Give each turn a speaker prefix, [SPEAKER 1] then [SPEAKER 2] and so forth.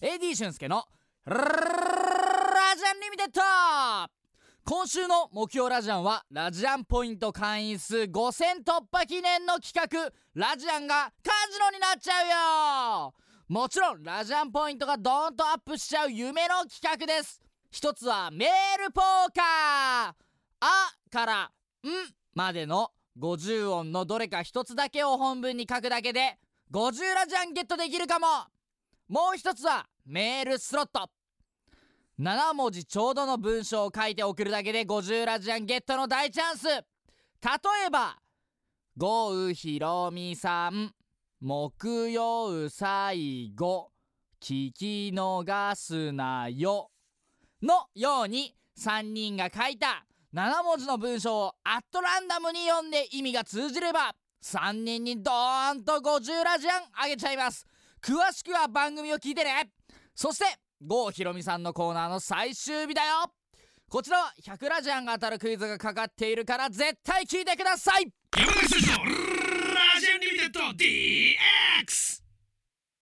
[SPEAKER 1] AD 俊介のラジアンリミテッド。今週の目標ラジアンはラジアンポイント会員数5000突破記念の企画。ラジアンがカジノになっちゃうよ。もちろんラジアンポイントがドーンとアップしちゃう夢の企画です。一つはメールポーカー。あからんまでの50音のどれか一つだけを本文に書くだけで50ラジアンゲットできるかも。もう一つはメールスロット。7文字ちょうどの文章を書いて送るだけで50ラジアンゲットの大チャンス。例えば「豪雨ひろみさん木曜最後聞き逃すなよ」のように3人が書いた7文字の文章をアットランダムに読んで意味が通じれば3人にドーンと50ラジアンあげちゃいます。詳しくは番組を聞いてね。そして郷ひろみさんのコーナーの最終日だよ。こちらは100ラジアンが当たるクイズがかかっているから絶対聞いてください。
[SPEAKER 2] 山崎選手のラジアンリミテッド DX